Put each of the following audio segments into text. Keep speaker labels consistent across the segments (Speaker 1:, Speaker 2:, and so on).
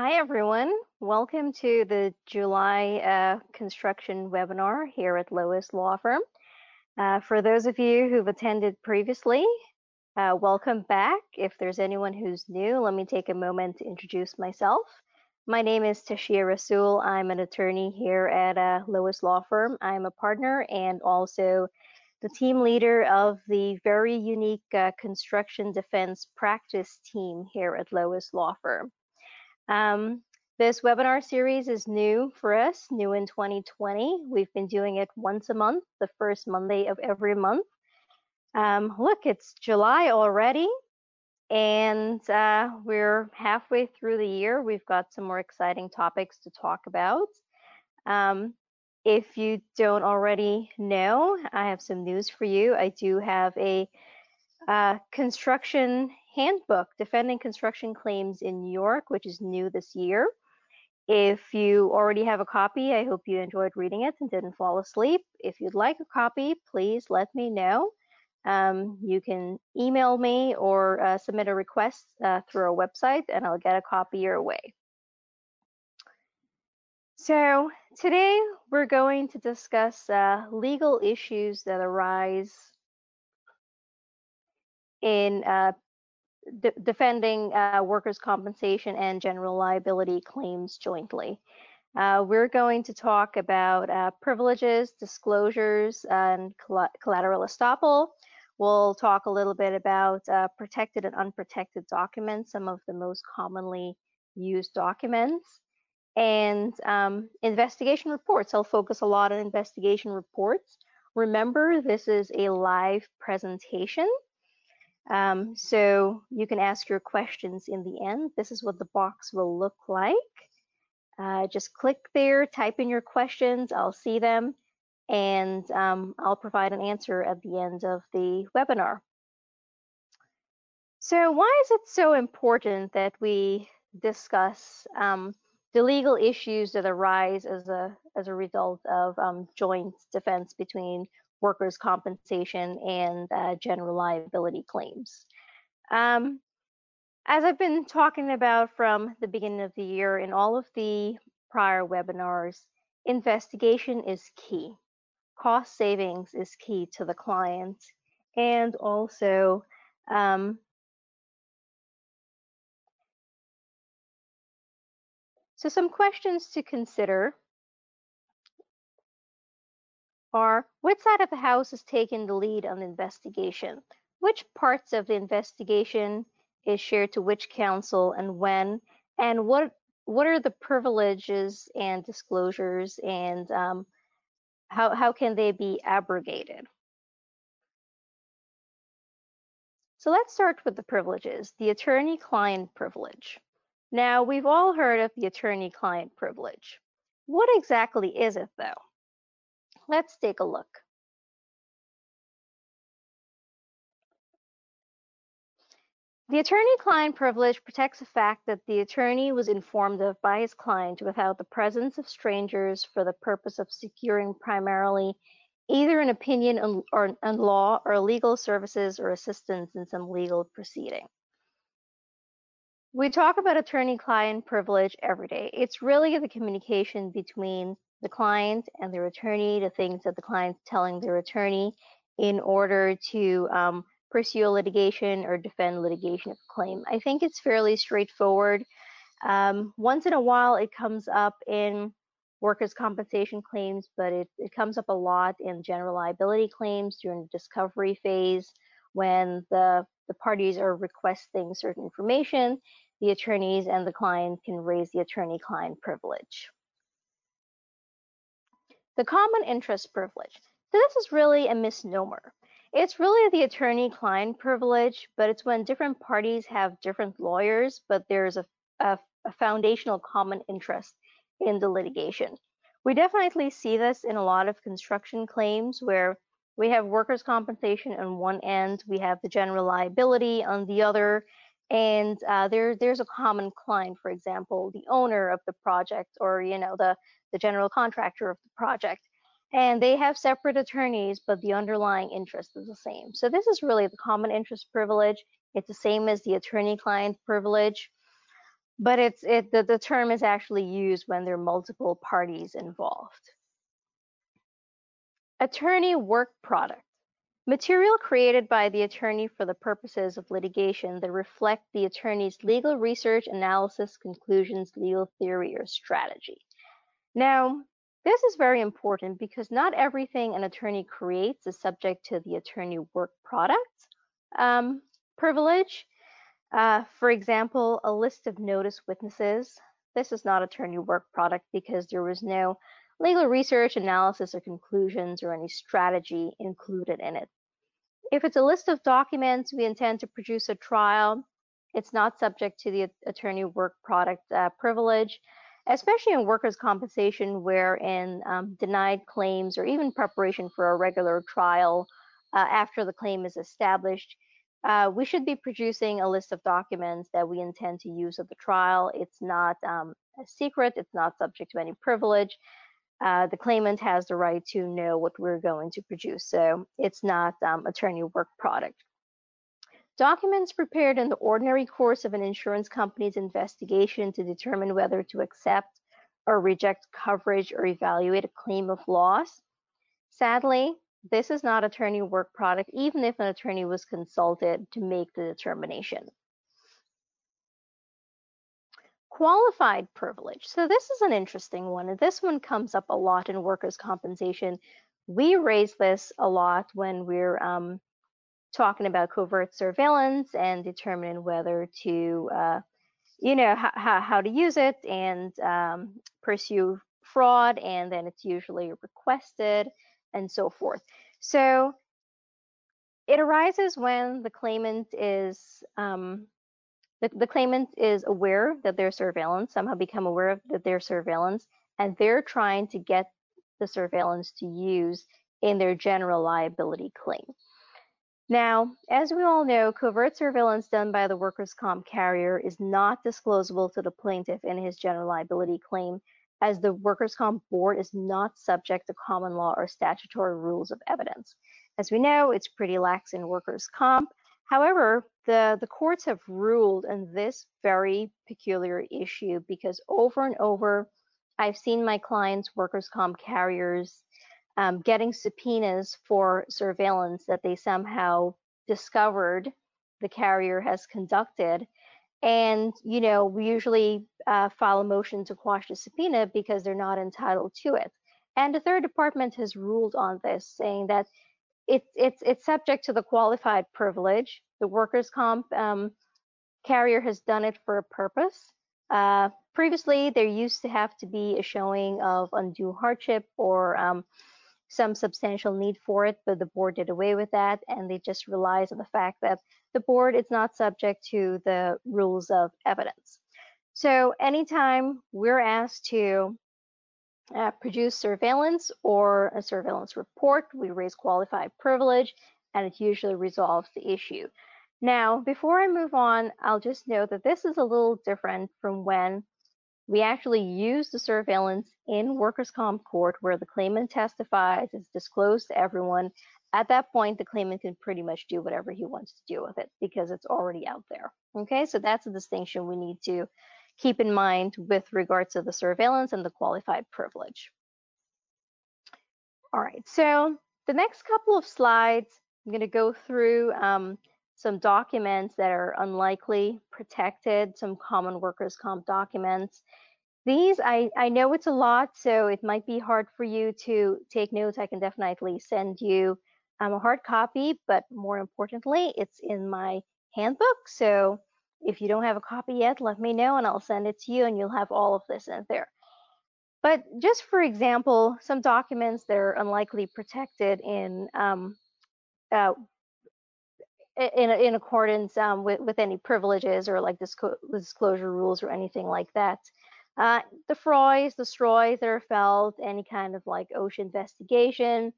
Speaker 1: Hi, everyone. Welcome to the July uh, construction webinar here at Lois Law Firm. Uh, for those of you who've attended previously, uh, welcome back. If there's anyone who's new, let me take a moment to introduce myself. My name is Tashia Rasul. I'm an attorney here at uh, Lois Law Firm. I'm a partner and also the team leader of the very unique uh, construction defense practice team here at Lois Law Firm. Um, this webinar series is new for us, new in 2020. We've been doing it once a month, the first Monday of every month. Um, look, it's July already, and uh, we're halfway through the year. We've got some more exciting topics to talk about. Um, if you don't already know, I have some news for you. I do have a uh, construction handbook defending construction claims in New York, which is new this year. If you already have a copy, I hope you enjoyed reading it and didn't fall asleep. If you'd like a copy, please let me know. Um, you can email me or uh, submit a request uh, through our website and I'll get a copy your way. So today we're going to discuss uh, legal issues that arise in uh, de defending uh, workers' compensation and general liability claims jointly. Uh, we're going to talk about uh, privileges, disclosures, and collateral estoppel. We'll talk a little bit about uh, protected and unprotected documents, some of the most commonly used documents, and um, investigation reports. I'll focus a lot on investigation reports. Remember, this is a live presentation. Um, so you can ask your questions in the end. This is what the box will look like. Uh, just click there, type in your questions, I'll see them, and um, I'll provide an answer at the end of the webinar. So why is it so important that we discuss um, the legal issues that arise as a, as a result of um, joint defense between workers' compensation and uh, general liability claims. Um, as I've been talking about from the beginning of the year in all of the prior webinars, investigation is key. Cost savings is key to the client. And also, um, so some questions to consider are which side of the house is taking the lead on the investigation? Which parts of the investigation is shared to which counsel and when? And what what are the privileges and disclosures and um, how, how can they be abrogated? So let's start with the privileges, the attorney-client privilege. Now, we've all heard of the attorney-client privilege. What exactly is it, though? Let's take a look. The attorney-client privilege protects the fact that the attorney was informed of by his client without the presence of strangers for the purpose of securing primarily either an opinion on, or, on law or legal services or assistance in some legal proceeding. We talk about attorney-client privilege every day. It's really the communication between the client and their attorney, the things that the client's telling their attorney in order to um, pursue litigation or defend litigation of a claim. I think it's fairly straightforward. Um, once in a while, it comes up in workers' compensation claims, but it, it comes up a lot in general liability claims during the discovery phase when the, the parties are requesting certain information, the attorneys and the client can raise the attorney-client privilege. The common interest privilege. So this is really a misnomer. It's really the attorney-client privilege, but it's when different parties have different lawyers, but there's a, a, a foundational common interest in the litigation. We definitely see this in a lot of construction claims where we have workers' compensation on one end, we have the general liability on the other, and uh, there, there's a common client, for example, the owner of the project or you know the the general contractor of the project. And they have separate attorneys, but the underlying interest is the same. So this is really the common interest privilege. It's the same as the attorney-client privilege. but it's it the, the term is actually used when there are multiple parties involved. Attorney work product. Material created by the attorney for the purposes of litigation that reflect the attorney's legal research, analysis, conclusions, legal theory, or strategy. Now, this is very important because not everything an attorney creates is subject to the attorney work product um, privilege. Uh, for example, a list of notice witnesses. This is not attorney work product because there was no legal research, analysis, or conclusions or any strategy included in it. If it's a list of documents we intend to produce a trial, it's not subject to the attorney work product uh, privilege, especially in workers' compensation, where in um, denied claims or even preparation for a regular trial uh, after the claim is established, uh, we should be producing a list of documents that we intend to use at the trial. It's not um, a secret, it's not subject to any privilege. Uh, the claimant has the right to know what we're going to produce, so it's not um, attorney work product. Documents prepared in the ordinary course of an insurance company's investigation to determine whether to accept or reject coverage or evaluate a claim of loss. Sadly, this is not attorney work product, even if an attorney was consulted to make the determination. Qualified privilege. So this is an interesting one. And this one comes up a lot in workers' compensation. We raise this a lot when we're um, talking about covert surveillance and determining whether to, uh, you know, how, how to use it and um, pursue fraud. And then it's usually requested and so forth. So it arises when the claimant is um, the, the claimant is aware that there's surveillance, somehow become aware of that there's surveillance, and they're trying to get the surveillance to use in their general liability claim. Now, as we all know, covert surveillance done by the workers' comp carrier is not disclosable to the plaintiff in his general liability claim as the Workers' Comp Board is not subject to common law or statutory rules of evidence. As we know, it's pretty lax in workers' comp. However, the, the courts have ruled on this very peculiar issue because over and over, I've seen my clients, workers' comp carriers, um, getting subpoenas for surveillance that they somehow discovered the carrier has conducted and, you know, we usually uh, file a motion to quash the subpoena because they're not entitled to it. And the third department has ruled on this, saying that it, it's, it's subject to the qualified privilege. The workers' comp um, carrier has done it for a purpose. Uh, previously, there used to have to be a showing of undue hardship or um, some substantial need for it, but the board did away with that and they just relies on the fact that the board is not subject to the rules of evidence. So anytime we're asked to uh, produce surveillance or a surveillance report, we raise qualified privilege and it usually resolves the issue. Now, before I move on, I'll just note that this is a little different from when we actually use the surveillance in workers' comp court where the claimant testifies, it's disclosed to everyone. At that point, the claimant can pretty much do whatever he wants to do with it because it's already out there. Okay, so that's a distinction we need to keep in mind with regards to the surveillance and the qualified privilege. All right, so the next couple of slides, I'm going to go through um, some documents that are unlikely protected, some common workers' comp documents. These, I, I know it's a lot, so it might be hard for you to take notes. I can definitely send you um, a hard copy, but more importantly, it's in my handbook. So if you don't have a copy yet, let me know and I'll send it to you and you'll have all of this in there. But just for example, some documents that are unlikely protected in um, uh, in, in accordance um, with, with any privileges or like disclosure rules or anything like that. Uh, the FROIs, the STROIs that are filed, any kind of like OSHA investigation,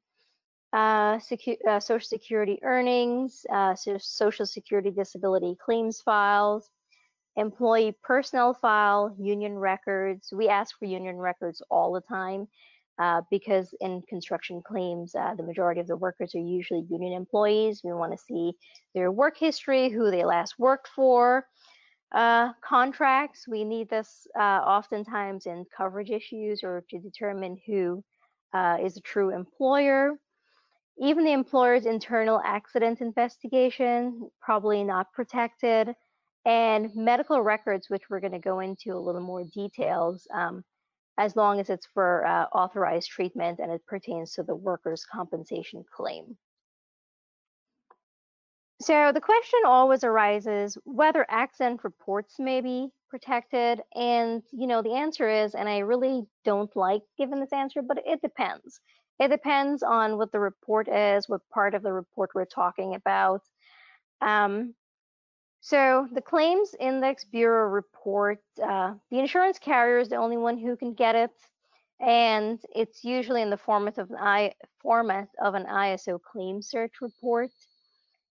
Speaker 1: uh, secu uh, Social Security earnings, uh, so Social Security disability claims files, employee personnel file, union records. We ask for union records all the time uh, because in construction claims, uh, the majority of the workers are usually union employees. We want to see their work history, who they last worked for. Uh, contracts, we need this uh, oftentimes in coverage issues or to determine who uh, is a true employer. Even the employer's internal accident investigation, probably not protected. And medical records, which we're going to go into a little more details, um, as long as it's for uh, authorized treatment and it pertains to the workers' compensation claim. So the question always arises whether accident reports may be protected. And, you know, the answer is, and I really don't like giving this answer, but it depends. It depends on what the report is, what part of the report we're talking about. Um, so the Claims Index Bureau report, uh, the insurance carrier is the only one who can get it, and it's usually in the format of an, I, format of an ISO claim search report.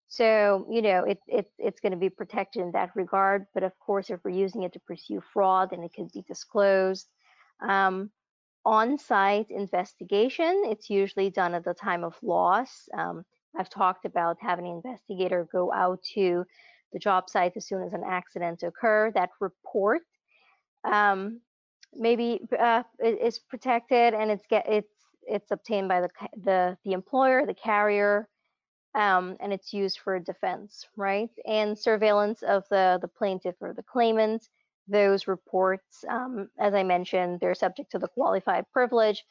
Speaker 1: So, you know, it, it, it's going to be protected in that regard. But of course, if we're using it to pursue fraud, then it could be disclosed. Um, on-site investigation, it's usually done at the time of loss. Um, I've talked about having an investigator go out to the job site as soon as an accident occur. That report um, maybe uh, is protected and it's get it's it's obtained by the the the employer, the carrier, um, and it's used for defense, right? And surveillance of the, the plaintiff or the claimant, those reports, um, as I mentioned, they're subject to the qualified privilege,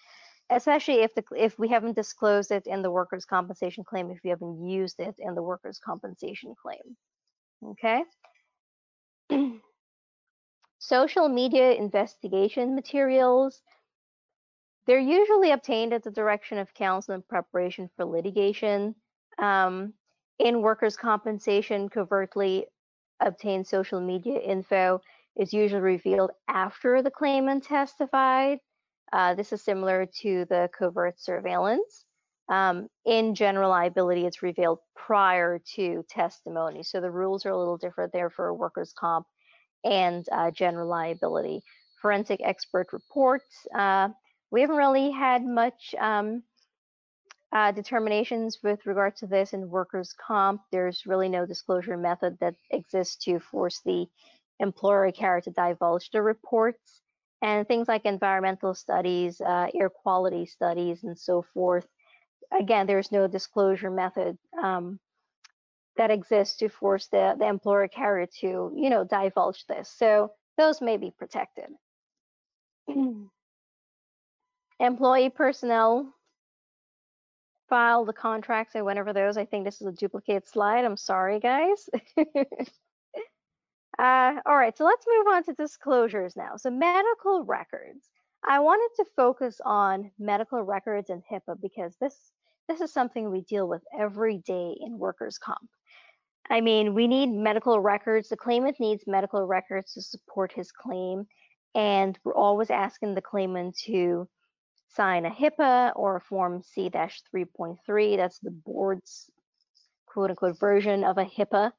Speaker 1: especially if the if we haven't disclosed it in the workers' compensation claim, if we haven't used it in the workers' compensation claim. Okay. Social media investigation materials. They're usually obtained at the direction of counsel in preparation for litigation um, in workers' compensation covertly obtained social media info is usually revealed after the claimant testified. Uh, this is similar to the covert surveillance. Um, in general liability, it's revealed prior to testimony. So the rules are a little different there for workers' comp and uh, general liability. Forensic expert reports. Uh, we haven't really had much um, uh, determinations with regard to this in workers' comp, there's really no disclosure method that exists to force the employer carrier to divulge the reports. And things like environmental studies, uh, air quality studies, and so forth. Again, there's no disclosure method um, that exists to force the, the employer carrier to, you know, divulge this. So those may be protected. Employee personnel file the contracts. I went over those. I think this is a duplicate slide. I'm sorry, guys. uh, all right, so let's move on to disclosures now. So medical records. I wanted to focus on medical records and HIPAA because this this is something we deal with every day in workers' comp. I mean, we need medical records. The claimant needs medical records to support his claim, and we're always asking the claimant to sign a HIPAA or a Form C-3.3. That's the board's quote unquote version of a HIPAA.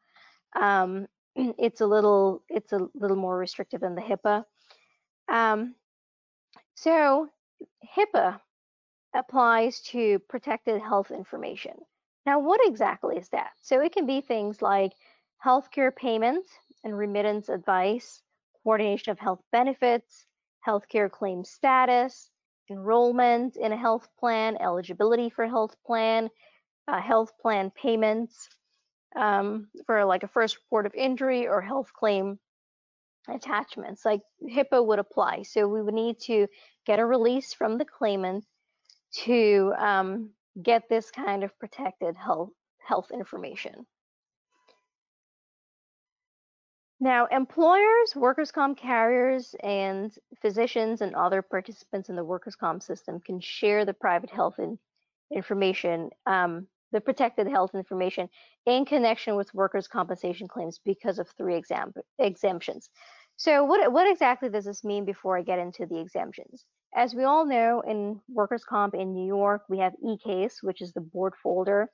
Speaker 1: Um, it's a little it's a little more restrictive than the HIPAA. Um, so HIPAA applies to protected health information. Now, what exactly is that? So it can be things like healthcare payments and remittance advice, coordination of health benefits, healthcare claim status, enrollment in a health plan, eligibility for health plan, uh, health plan payments um, for like a first report of injury or health claim attachments. Like HIPAA would apply. So we would need to get a release from the claimant to um, get this kind of protected health health information. Now, employers, workers' comp carriers, and physicians and other participants in the workers' comp system can share the private health in, information, um, the protected health information in connection with workers' compensation claims because of three exemptions. So what, what exactly does this mean before I get into the exemptions? As we all know, in workers' comp in New York, we have eCase, which is the board folder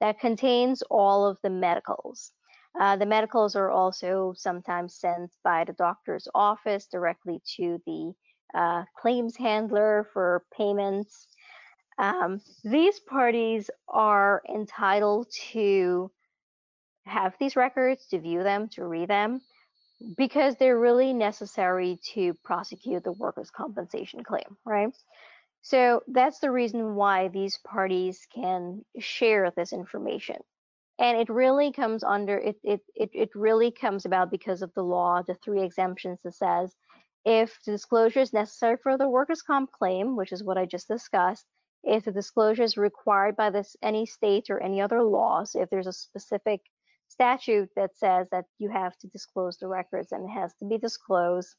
Speaker 1: that contains all of the medicals. Uh, the medicals are also sometimes sent by the doctor's office directly to the uh, claims handler for payments. Um, these parties are entitled to have these records, to view them, to read them, because they're really necessary to prosecute the workers' compensation claim, right? So that's the reason why these parties can share this information. And it really comes under it it it, it really comes about because of the law, the three exemptions that says if the disclosure is necessary for the workers' comp claim, which is what I just discussed, if the disclosure is required by this any state or any other laws, if there's a specific statute that says that you have to disclose the records and it has to be disclosed,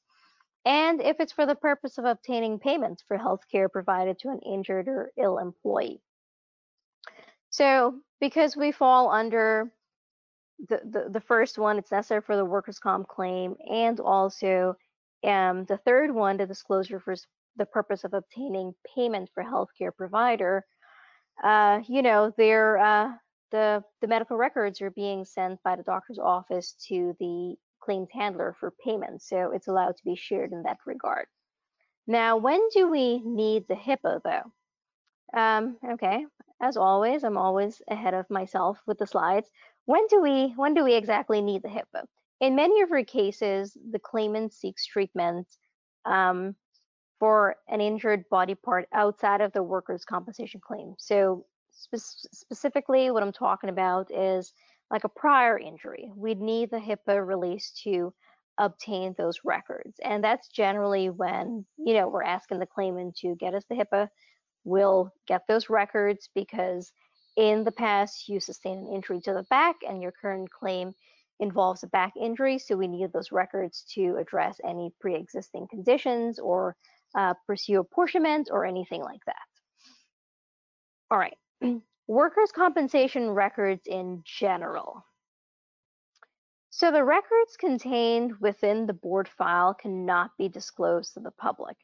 Speaker 1: and if it's for the purpose of obtaining payments for health care provided to an injured or ill employee. So because we fall under the, the, the first one, it's necessary for the workers' comp claim, and also um, the third one, the disclosure for the purpose of obtaining payment for healthcare provider, uh, you know, they're, uh, the, the medical records are being sent by the doctor's office to the claims handler for payment. So it's allowed to be shared in that regard. Now, when do we need the HIPAA though? Um, okay, as always, I'm always ahead of myself with the slides. When do we when do we exactly need the HIPAA? In many of our cases, the claimant seeks treatment um, for an injured body part outside of the workers' compensation claim. So spe specifically, what I'm talking about is like a prior injury. We'd need the HIPAA release to obtain those records. And that's generally when, you know, we're asking the claimant to get us the HIPAA. We'll get those records because in the past you sustained an injury to the back and your current claim involves a back injury. So we need those records to address any pre-existing conditions or uh, pursue apportionment or anything like that. All right, workers' compensation records in general. So the records contained within the board file cannot be disclosed to the public.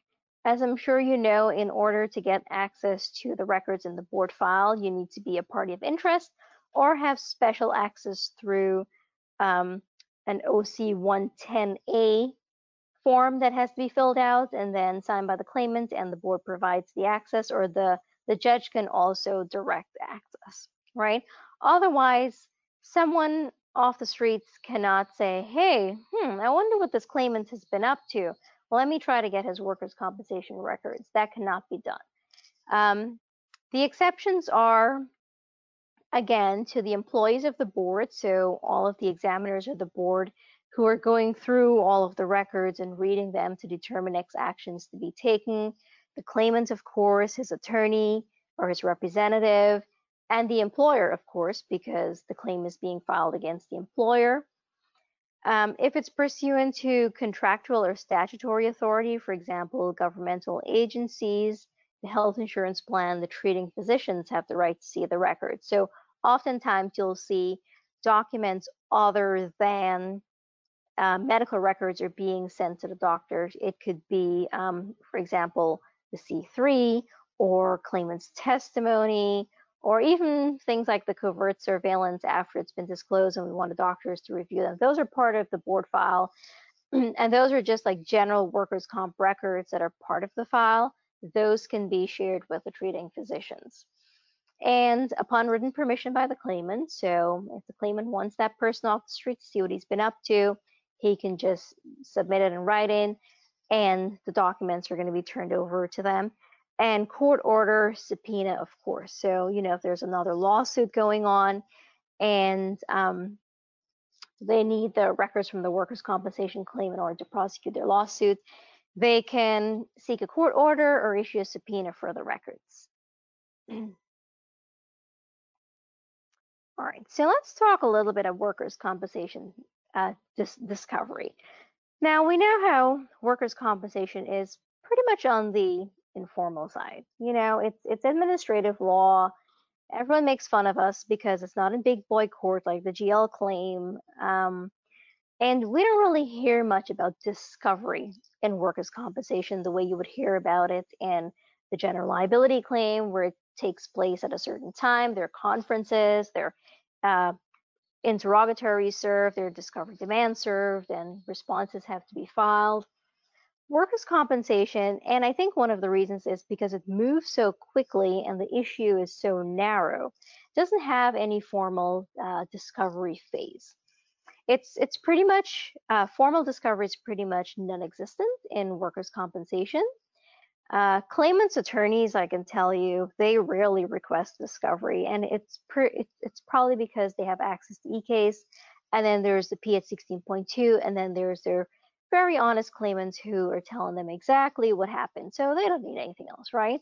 Speaker 1: As I'm sure you know, in order to get access to the records in the board file, you need to be a party of interest or have special access through um, an OC 110A form that has to be filled out and then signed by the claimant and the board provides the access or the the judge can also direct access, right? Otherwise, someone off the streets cannot say, hey, hmm, I wonder what this claimant has been up to. Well, let me try to get his workers' compensation records. That cannot be done. Um, the exceptions are, again, to the employees of the board, so all of the examiners of the board who are going through all of the records and reading them to determine next actions to be taken the claimant, of course, his attorney or his representative, and the employer, of course, because the claim is being filed against the employer. Um, if it's pursuant to contractual or statutory authority, for example, governmental agencies, the health insurance plan, the treating physicians have the right to see the record. So oftentimes you'll see documents other than uh, medical records are being sent to the doctor. It could be, um, for example, the C3 or claimant's testimony, or even things like the covert surveillance after it's been disclosed and we want the doctors to review them. Those are part of the board file. and those are just like general workers' comp records that are part of the file. Those can be shared with the treating physicians. And upon written permission by the claimant, so if the claimant wants that person off the street to see what he's been up to, he can just submit it in writing and the documents are going to be turned over to them. And court order subpoena, of course. So, you know, if there's another lawsuit going on and um, they need the records from the workers' compensation claim in order to prosecute their lawsuit, they can seek a court order or issue a subpoena for the records. All right, so let's talk a little bit of workers' compensation uh, dis discovery. Now we know how workers' compensation is pretty much on the informal side. You know, it's it's administrative law. Everyone makes fun of us because it's not in big boy court like the GL claim. Um, and we don't really hear much about discovery in workers' compensation the way you would hear about it in the general liability claim, where it takes place at a certain time. There are conferences, there are uh, interrogatories served, their discovery demands served, and responses have to be filed. Workers' compensation, and I think one of the reasons is because it moves so quickly and the issue is so narrow, doesn't have any formal uh, discovery phase. it's it's pretty much uh, formal discovery is pretty much non-existent in workers' compensation. Uh, claimants' attorneys, I can tell you, they rarely request discovery, and it's it's, probably because they have access to eCase, and then there's the PH 16.2, and then there's their very honest claimants who are telling them exactly what happened, so they don't need anything else, right?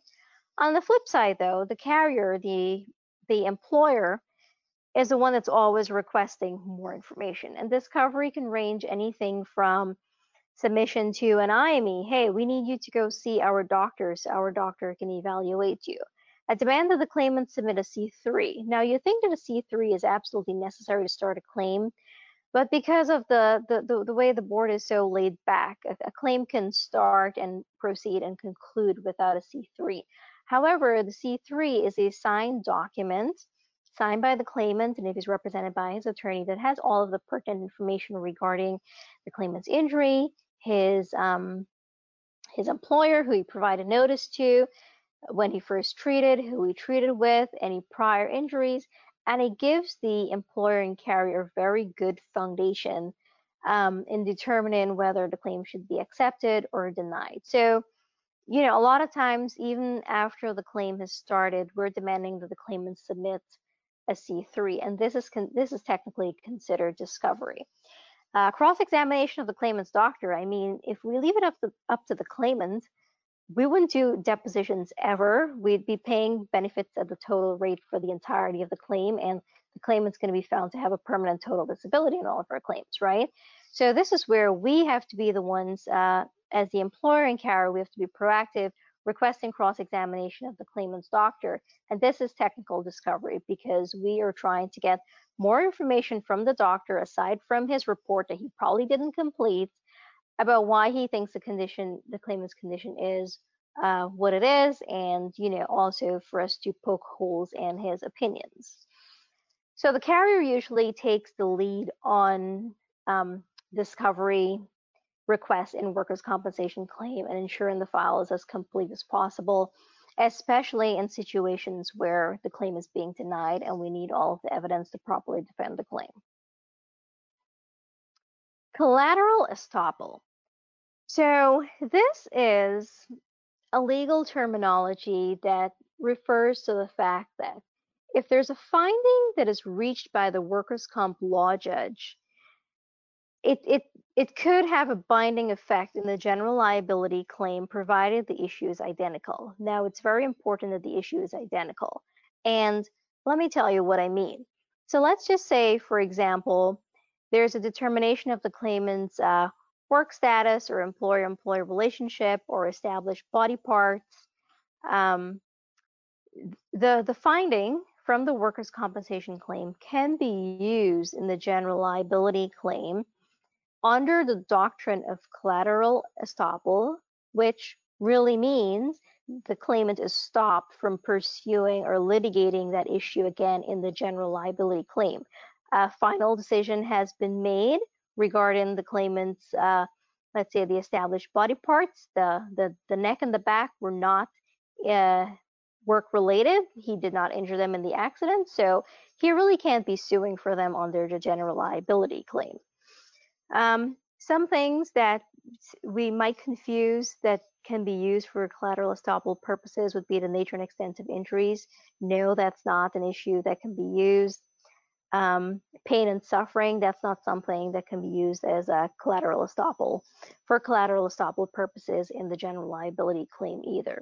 Speaker 1: On the flip side, though, the carrier, the the employer, is the one that's always requesting more information, and discovery can range anything from submission to an IME, hey, we need you to go see our doctor so our doctor can evaluate you. At demand that the claimant submit a C3. Now you think that a C3 is absolutely necessary to start a claim, but because of the, the, the, the way the board is so laid back, a, a, claim can start and proceed and conclude without a C3. However, the C3 is a signed document signed by the claimant and if he's represented by his attorney that has all of the pertinent information regarding the claimant's injury, his um, his employer, who he provided notice to, when he first treated, who he treated with, any prior injuries, and it gives the employer and carrier very good foundation um, in determining whether the claim should be accepted or denied. So, you know, a lot of times, even after the claim has started, we're demanding that the claimant submit a C3, and this is this is technically considered discovery. Uh, cross-examination of the claimant's doctor. I mean, if we leave it up to, up to the claimant, we wouldn't do depositions ever. We'd be paying benefits at the total rate for the entirety of the claim, and the claimant's going to be found to have a permanent total disability in all of our claims, right? So this is where we have to be the ones, uh, as the employer and carrier, we have to be proactive, requesting cross-examination of the claimant's doctor. And this is technical discovery because we are trying to get more information from the doctor aside from his report that he probably didn't complete about why he thinks the condition, the claimant's condition is uh, what it is, and you know also for us to poke holes in his opinions. So the carrier usually takes the lead on um, discovery requests in workers' compensation claim and ensuring the file is as complete as possible especially in situations where the claim is being denied and we need all of the evidence to properly defend the claim. Collateral estoppel. So this is a legal terminology that refers to the fact that if there's a finding that is reached by the workers' comp law judge, it, it it could have a binding effect in the general liability claim provided the issue is identical. Now, it's very important that the issue is identical. And let me tell you what I mean. So let's just say, for example, there's a determination of the claimant's uh, work status or employer-employee relationship or established body parts. Um, the, the finding from the workers' compensation claim can be used in the general liability claim under the doctrine of collateral estoppel, which really means the claimant is stopped from pursuing or litigating that issue again in the general liability claim. A final decision has been made regarding the claimant's, uh, let's say, the established body parts. The, the, the neck and the back were not uh, work related. He did not injure them in the accident, so he really can't be suing for them under the general liability claim. Um, some things that we might confuse that can be used for collateral estoppel purposes would be the nature and extent of injuries. No, that's not an issue that can be used. Um, pain and suffering, that's not something that can be used as a collateral estoppel for collateral estoppel purposes in the general liability claim either.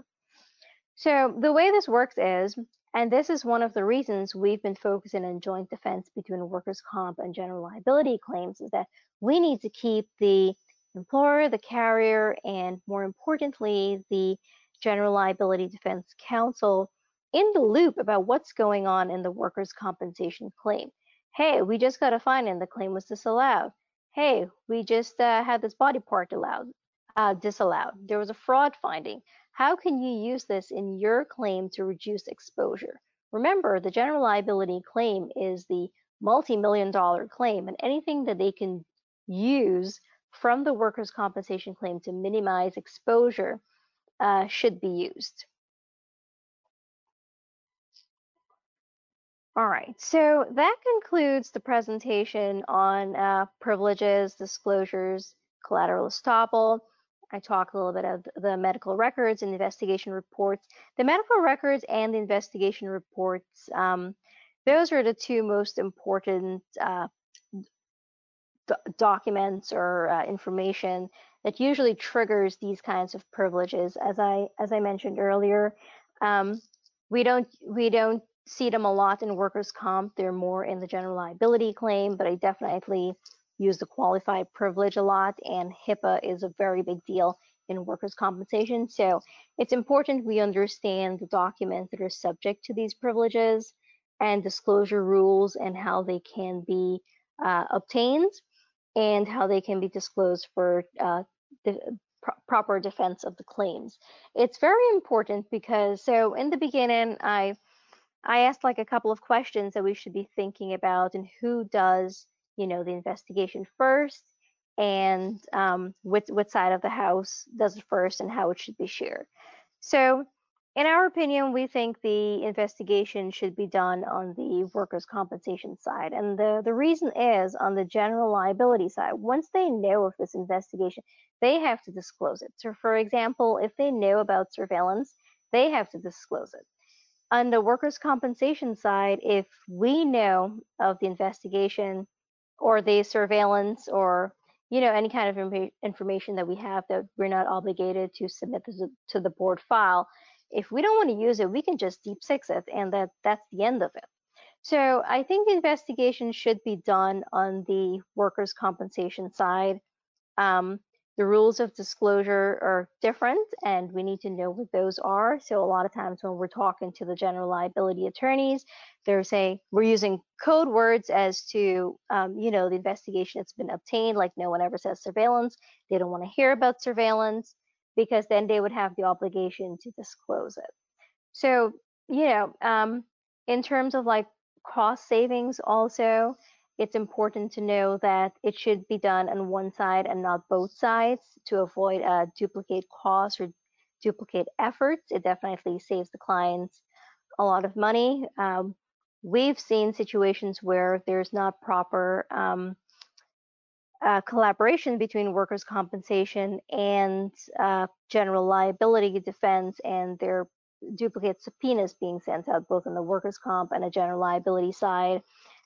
Speaker 1: So the way this works is and this is one of the reasons we've been focusing on joint defense between workers' comp and general liability claims is that we need to keep the employer, the carrier, and more importantly, the general liability defense counsel in the loop about what's going on in the workers' compensation claim. Hey, we just got a fine and the claim was disallowed. Hey, we just uh, had this body part allowed, uh, disallowed. There was a fraud finding. How can you use this in your claim to reduce exposure? Remember, the general liability claim is the multi-million dollar claim and anything that they can use from the workers' compensation claim to minimize exposure uh, should be used. All right, so that concludes the presentation on uh, privileges, disclosures, collateral estoppel. I talked a little bit of the medical records and investigation reports. The medical records and the investigation reports, um, those are the two most important uh, do documents or uh, information that usually triggers these kinds of privileges. As I as I mentioned earlier, um, we don't we don't see them a lot in workers' comp. They're more in the general liability claim, but I definitely use the qualified privilege a lot, and HIPAA is a very big deal in workers' compensation. So it's important we understand the documents that are subject to these privileges and disclosure rules and how they can be uh, obtained and how they can be disclosed for uh, the pro proper defense of the claims. It's very important because so in the beginning, I I asked like a couple of questions that we should be thinking about and who does, you know, the investigation first and um, what, what side of the house does it first and how it should be shared. So in our opinion, we think the investigation should be done on the workers' compensation side. And the, the reason is on the general liability side, once they know of this investigation, they have to disclose it. So for example, if they know about surveillance, they have to disclose it on the workers' compensation side, if we know of the investigation or the surveillance or you know any kind of information that we have that we're not obligated to submit to the board file, if we don't want to use it, we can just deep six it, and that that's the end of it. So I think the investigation should be done on the workers' compensation side. Um, the rules of disclosure are different and we need to know what those are. So a lot of times when we're talking to the general liability attorneys, they're saying we're using code words as to, um, you know, the investigation that's been obtained, like no one ever says surveillance. They don't want to hear about surveillance because then they would have the obligation to disclose it. So, you know, um, in terms of like cost savings also, it's important to know that it should be done on one side and not both sides to avoid a duplicate costs or duplicate efforts. It definitely saves the clients a lot of money. Um, we've seen situations where there's not proper um, uh, collaboration between workers' compensation and uh, general liability defense, and there are duplicate subpoenas being sent out both on the workers' comp and a general liability side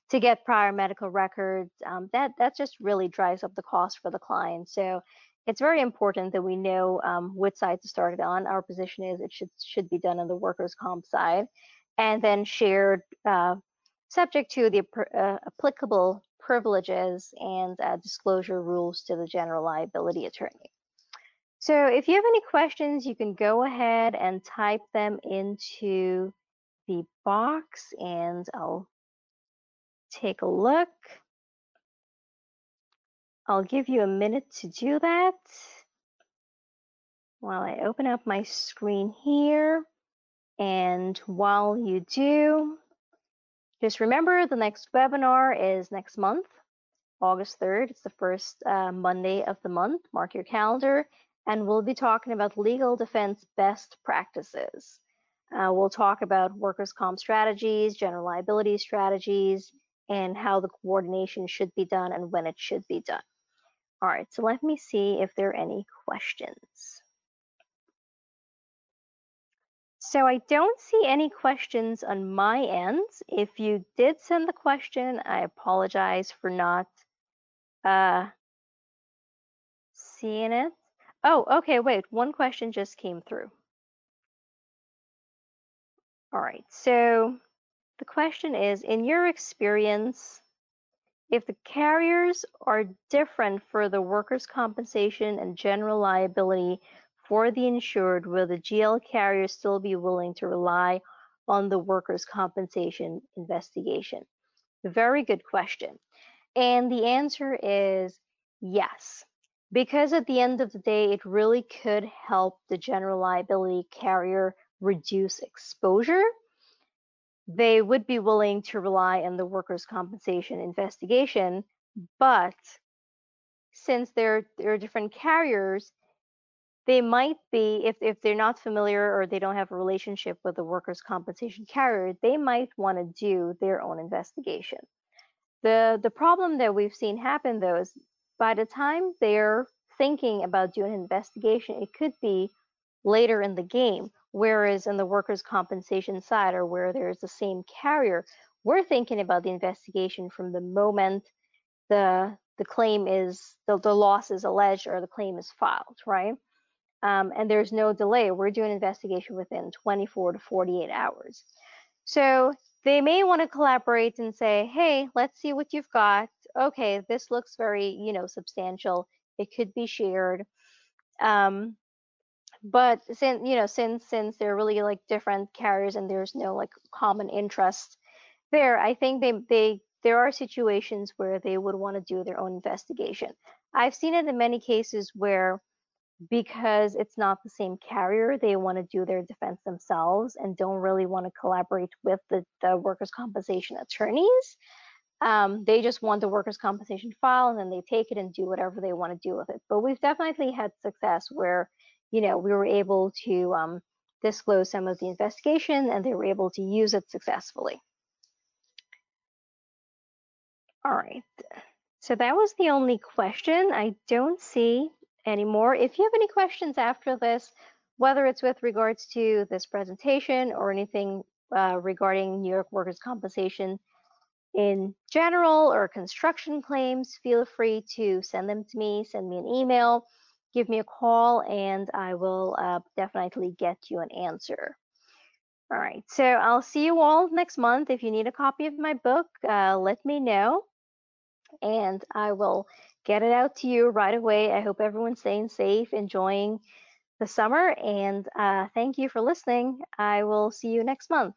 Speaker 1: to get prior medical records. Um, that that just really drives up the cost for the client. So it's very important that we know um, which side to start it on. Our position is it should should be done on the workers' comp side, and then shared uh, subject to the uh, applicable privileges and uh, disclosure rules to the general liability attorney. So if you have any questions, you can go ahead and type them into the box and I'll take a look. I'll give you a minute to do that while I open up my screen here. And while you do, just remember the next webinar is next month, August 3rd. It's the first uh, Monday of the month. Mark your calendar. And we'll be talking about legal defense best practices. Uh, we'll talk about workers' comp strategies, general liability strategies, and how the coordination should be done and when it should be done. All right, so let me see if there are any questions. So I don't see any questions on my end. If you did send the question, I apologize for not uh, seeing it. Oh, okay, wait, one question just came through. All right, so the question is, in your experience, if the carriers are different for the workers' compensation and general liability for the insured, will the GL carrier still be willing to rely on the workers' compensation investigation? Very good question. And the answer is yes. Because at the end of the day, it really could help the general liability carrier reduce exposure they would be willing to rely on the workers' compensation investigation, but since there, there are different carriers, they might be if if they're not familiar or they don't have a relationship with the workers' compensation carrier, they might want to do their own investigation. The the problem that we've seen happen though is by the time they're thinking about doing an investigation, it could be later in the game. Whereas in the workers' compensation side, or where there's the same carrier, we're thinking about the investigation from the moment the the claim is the, the loss is alleged or the claim is filed, right? Um, and there's no delay. We're doing investigation within 24 to 48 hours. So they may want to collaborate and say, hey, let's see what you've got. Okay, this looks very, you know, substantial. It could be shared. Um, but since you know since since they're really like different carriers and there's no like common interest there. I think they they there are situations where they would want to do their own investigation. I've seen it in many cases where because it's not the same carrier they want to do their defense themselves and don't really want to collaborate with the, the workers compensation attorneys. Um, they just want the workers compensation file and then they take it and do whatever they want to do with it. But we've definitely had success where you know, we were able to um, disclose some of the investigation and they were able to use it successfully. All right, so that was the only question. I don't see any more. If you have any questions after this, whether it's with regards to this presentation or anything uh, regarding New York workers' compensation in general or construction claims, feel free to send them to me, send me an email give me a call and I will uh, definitely get you an answer. All right, so I'll see you all next month. If you need a copy of my book, uh, let me know and I will get it out to you right away. I hope everyone's staying safe, enjoying the summer, and uh, thank you for listening. I will see you next month.